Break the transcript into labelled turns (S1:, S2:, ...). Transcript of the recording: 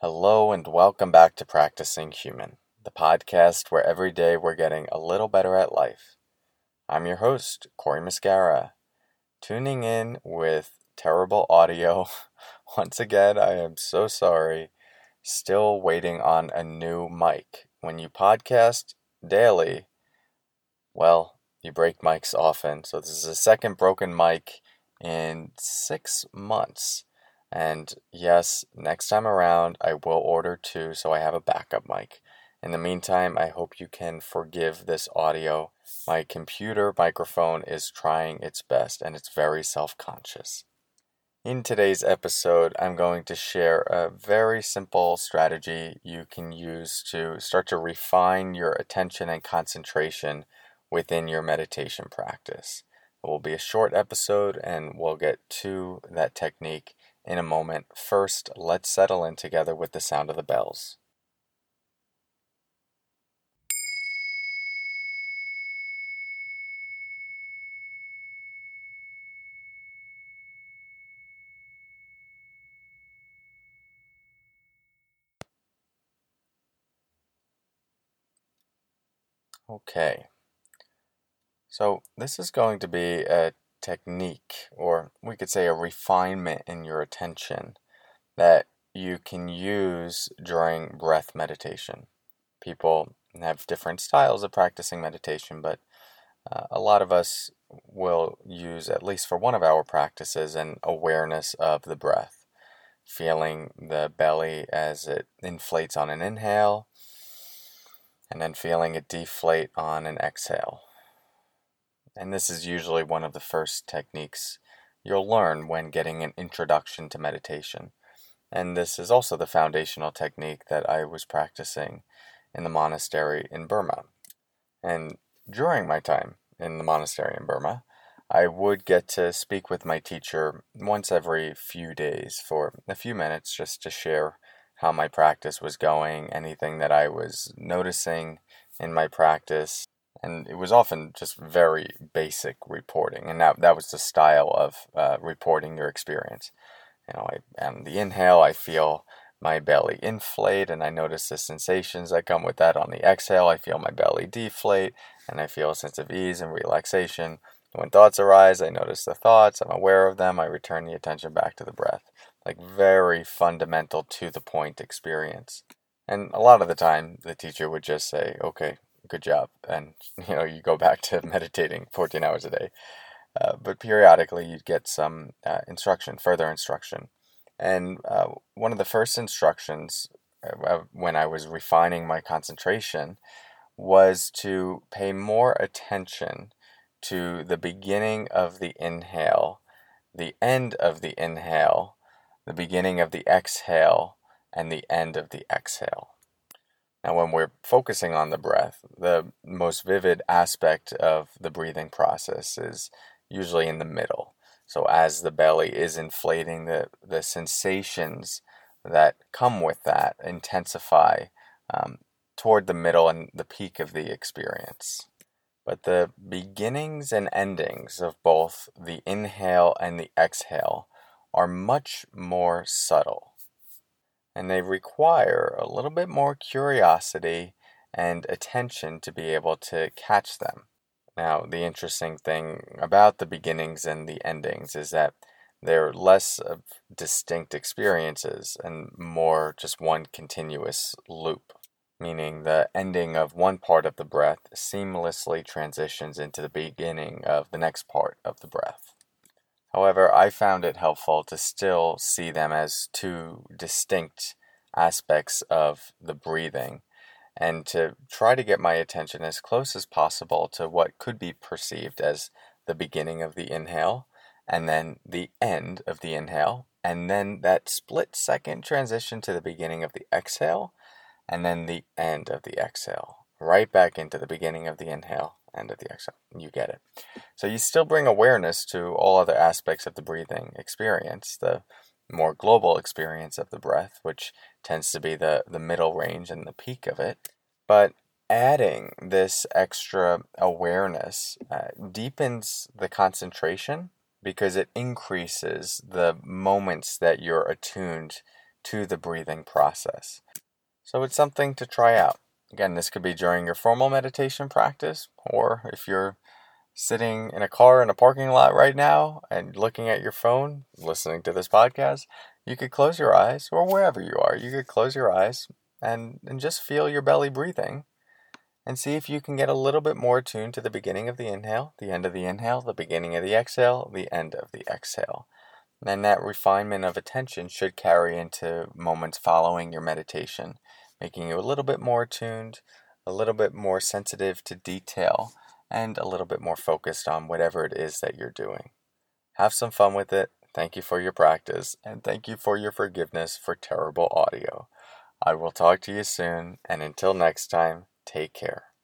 S1: Hello, and welcome back to Practicing Human, the podcast where every day we're getting a little better at life. I'm your host, Cory Muscara. Tuning in with terrible audio. Once again, I am so sorry. Still waiting on a new mic. When you podcast daily, well, you break mics often. So, this is the second broken mic in six months. And yes, next time around, I will order two so I have a backup mic. In the meantime, I hope you can forgive this audio. My computer microphone is trying its best and it's very self conscious. In today's episode, I'm going to share a very simple strategy you can use to start to refine your attention and concentration within your meditation practice. It will be a short episode and we'll get to that technique in a moment. First, let's settle in together with the sound of the bells. Okay. So, this is going to be a technique, or we could say a refinement in your attention that you can use during breath meditation. People have different styles of practicing meditation, but uh, a lot of us will use, at least for one of our practices, an awareness of the breath, feeling the belly as it inflates on an inhale, and then feeling it deflate on an exhale. And this is usually one of the first techniques you'll learn when getting an introduction to meditation. And this is also the foundational technique that I was practicing in the monastery in Burma. And during my time in the monastery in Burma, I would get to speak with my teacher once every few days for a few minutes just to share how my practice was going, anything that I was noticing in my practice, and it was often just very basic reporting, and that that was the style of uh, reporting your experience. You know, I, on the inhale, I feel my belly inflate, and I notice the sensations that come with that. On the exhale, I feel my belly deflate, and I feel a sense of ease and relaxation. When thoughts arise, I notice the thoughts. I'm aware of them. I return the attention back to the breath. Like very fundamental to the point experience. And a lot of the time, the teacher would just say, okay, good job. And, you know, you go back to meditating 14 hours a day. Uh, but periodically you'd get some uh, instruction, further instruction. And uh, one of the first instructions uh, when I was refining my concentration was to pay more attention to the beginning of the inhale, the end of the inhale, the beginning of the exhale, and the end of the exhale. Now, when we're focusing on the breath, the most vivid aspect of the breathing process is usually in the middle. So, as the belly is inflating, the, the sensations that come with that intensify um, toward the middle and the peak of the experience. But the beginnings and endings of both the inhale and the exhale are much more subtle and they require a little bit more curiosity and attention to be able to catch them. Now, the interesting thing about the beginnings and the endings is that they're less of distinct experiences and more just one continuous loop, meaning the ending of one part of the breath seamlessly transitions into the beginning of the next part of the breath. However, I found it helpful to still see them as two distinct aspects of the breathing and to try to get my attention as close as possible to what could be perceived as the beginning of the inhale and then the end of the inhale and then that split second transition to the beginning of the exhale and then the end of the exhale. Right back into the beginning of the inhale end of the exhale. You get it. So you still bring awareness to all other aspects of the breathing experience, the more global experience of the breath, which tends to be the, the middle range and the peak of it. But adding this extra awareness uh, deepens the concentration because it increases the moments that you're attuned to the breathing process. So it's something to try out. Again, this could be during your formal meditation practice, or if you're sitting in a car in a parking lot right now and looking at your phone, listening to this podcast, you could close your eyes, or wherever you are, you could close your eyes and, and just feel your belly breathing and see if you can get a little bit more tuned to the beginning of the inhale, the end of the inhale, the beginning of the exhale, the end of the exhale. And that refinement of attention should carry into moments following your meditation, making you a little bit more tuned, a little bit more sensitive to detail, and a little bit more focused on whatever it is that you're doing. Have some fun with it. Thank you for your practice, and thank you for your forgiveness for terrible audio. I will talk to you soon, and until next time, Take care.